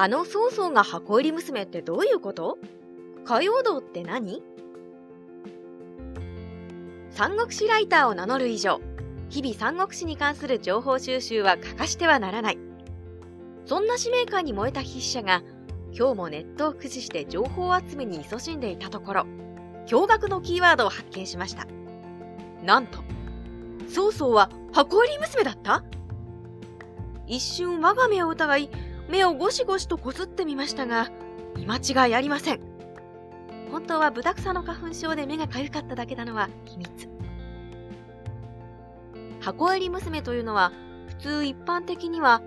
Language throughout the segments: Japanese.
あの曹操が箱入り娘ってどういうこと？火曜道って何？三国志ライターを名乗る以上、日々三国志に関する情報収集は欠かしてはならない。そんな使命感に燃えた筆者が、今日もネットを駆使して情報集めに勤しんでいたところ、驚愕のキーワードを発見しました。なんと、曹操は箱入り娘だった？一瞬我が目を疑い、目をゴシゴシとこすってみましたが、見間違いありません。本当はブタクサの花粉症で目がかゆかっただけなのは秘密。箱入り娘というのは、普通一般的には、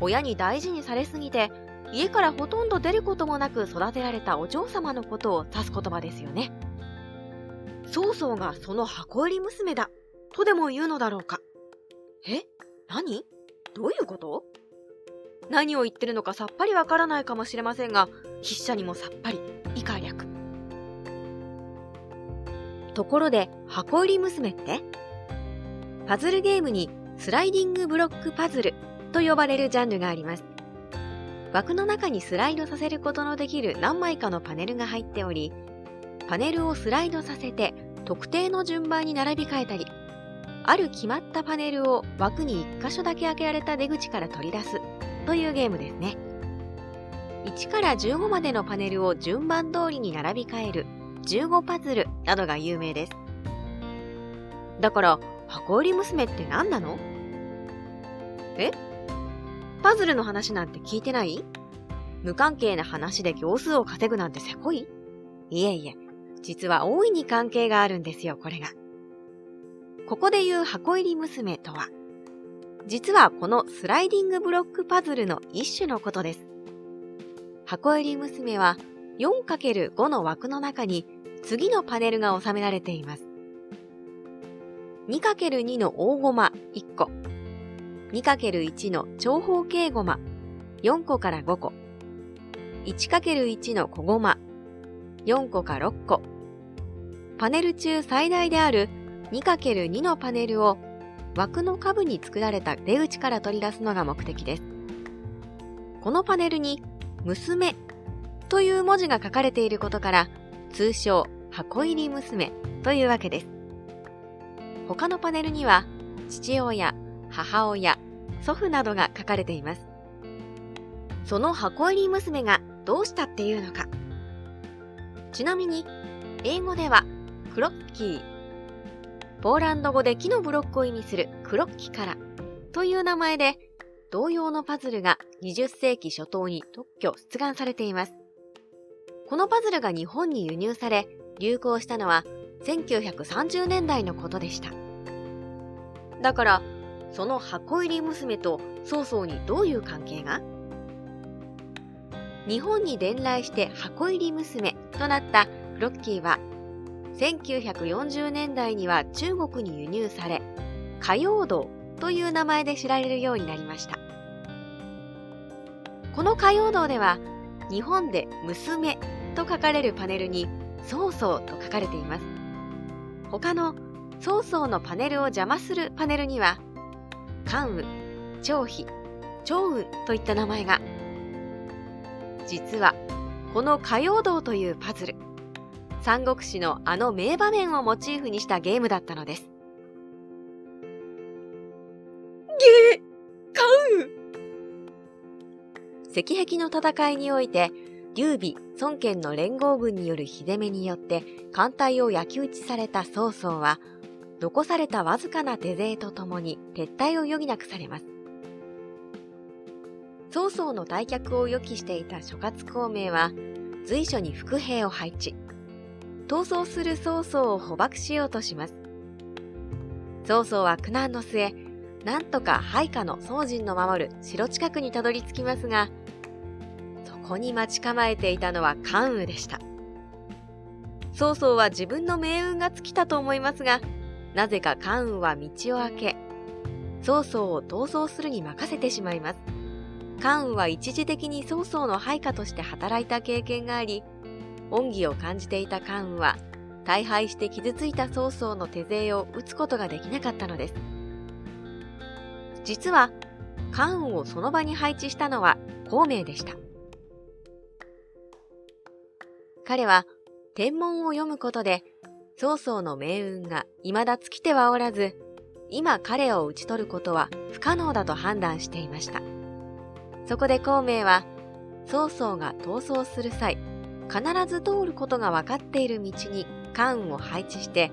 親に大事にされすぎて、家からほとんど出ることもなく育てられたお嬢様のことを指す言葉ですよね。曹操がその箱入り娘だ、とでも言うのだろうか。え？何？どういうこと？何を言ってるのかさっぱりわからないかもしれませんが、筆者にもさっぱり、以下略。ところで、箱入り娘って？パズルゲームにスライディングブロックパズルと呼ばれるジャンルがあります。枠の中にスライドさせることのできる何枚かのパネルが入っており、パネルをスライドさせて特定の順番に並び替えたり、ある決まったパネルを枠に1箇所だけ開けられた出口から取り出すというゲームですね。1から15までのパネルを順番通りに並び替える15パズルなどが有名です。だから、箱売り娘って何なの？え？パズルの話なんて聞いてない？無関係な話で行数を稼ぐなんてせこい？いえいえ、実は大いに関係があるんですよ、これが。ここで言う箱入り娘とは、実はこのスライディングブロックパズルの一種のことです。箱入り娘は 4×5 の枠の中に次のパネルが収められています。2×2 の大ゴマ1個、2×1 の長方形ゴマ4個から5個、1×1 の小ゴマ4個か6個、パネル中最大である 2×2 のパネルを枠の下部に作られた出口から取り出すのが目的です。このパネルに、娘という文字が書かれていることから、通称、箱入り娘というわけです。他のパネルには、父親、母親、祖父などが書かれています。その箱入り娘がどうしたっていうのか。ちなみに、英語では、クロッキーポーランド語で木のブロックを意味するクロッキカラという名前で、同様のパズルが20世紀初頭に特許出願されています。このパズルが日本に輸入され、流行したのは1930年代のことでした。だから、その箱入り娘と曹操にどういう関係が？日本に伝来して箱入り娘となったクロッキーは1940年代には中国に輸入され、火曜道という名前で知られるようになりました。この火曜道では、日本で娘と書かれるパネルに曹操と書かれています。他の曹操のパネルを邪魔するパネルには、関羽、張飛、長雲といった名前が。実は、この火曜道というパズル、三国志のあの名場面をモチーフにしたゲームだったのです。ゲー、買う？石壁の戦いにおいて、劉備、孫権の連合軍による火攻めによって艦隊を焼き討ちされた曹操は、残されたわずかな手勢とともに撤退を余儀なくされます。曹操の退却を予期していた諸葛孔明は、随所に伏兵を配置。逃走する曹操を捕獲しようとします。曹操は苦難の末、なんとか配下の曹仁の守る城近くにたどり着きますが、そこに待ち構えていたのは関羽でした。曹操は自分の命運が尽きたと思いますが、なぜか関羽は道を開け、曹操を逃走するに任せてしまいます。関羽は一時的に曹操の配下として働いた経験があり、恩義を感じていた関羽は、大敗して傷ついた曹操の手勢を撃つことができなかったのです。実は、関羽をその場に配置したのは孔明でした。彼は天文を読むことで、曹操の命運が未だ尽きてはおらず、今彼を討ち取ることは不可能だと判断していました。そこで孔明は、曹操が逃走する際、必ず通ることが分かっている道に関羽を配置して、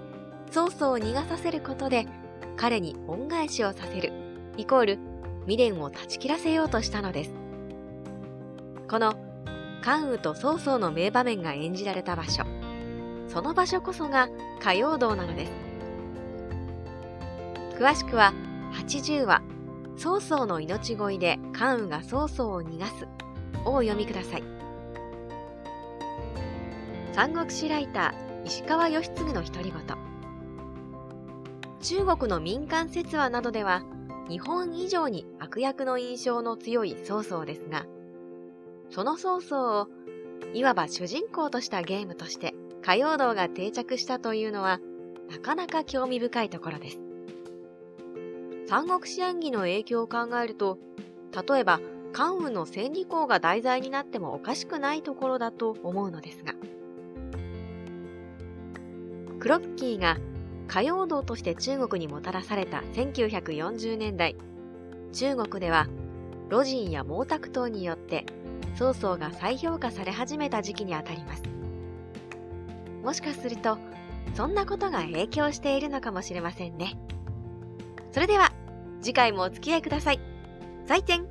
曹操を逃がさせることで、彼に恩返しをさせる、イコール未練を断ち切らせようとしたのです。この関羽と曹操の名場面が演じられた場所、その場所こそが火曜道なのです。詳しくは80話、曹操の命乞いで関羽が曹操を逃がすをお読みください。三国志ライター石川義継の独り言。中国の民間説話などでは日本以上に悪役の印象の強い曹操ですが、その曹操をいわば主人公としたゲームとして歌謡道が定着したというのはなかなか興味深いところです。三国志演義の影響を考えると、例えば関羽の千里公が題材になってもおかしくないところだと思うのですが、クロッキーが歌謡道として中国にもたらされた1940年代、中国ではロジンや毛沢東によって曹操が再評価され始めた時期にあたります。もしかすると、そんなことが影響しているのかもしれませんね。それでは、次回もお付き合いください。再见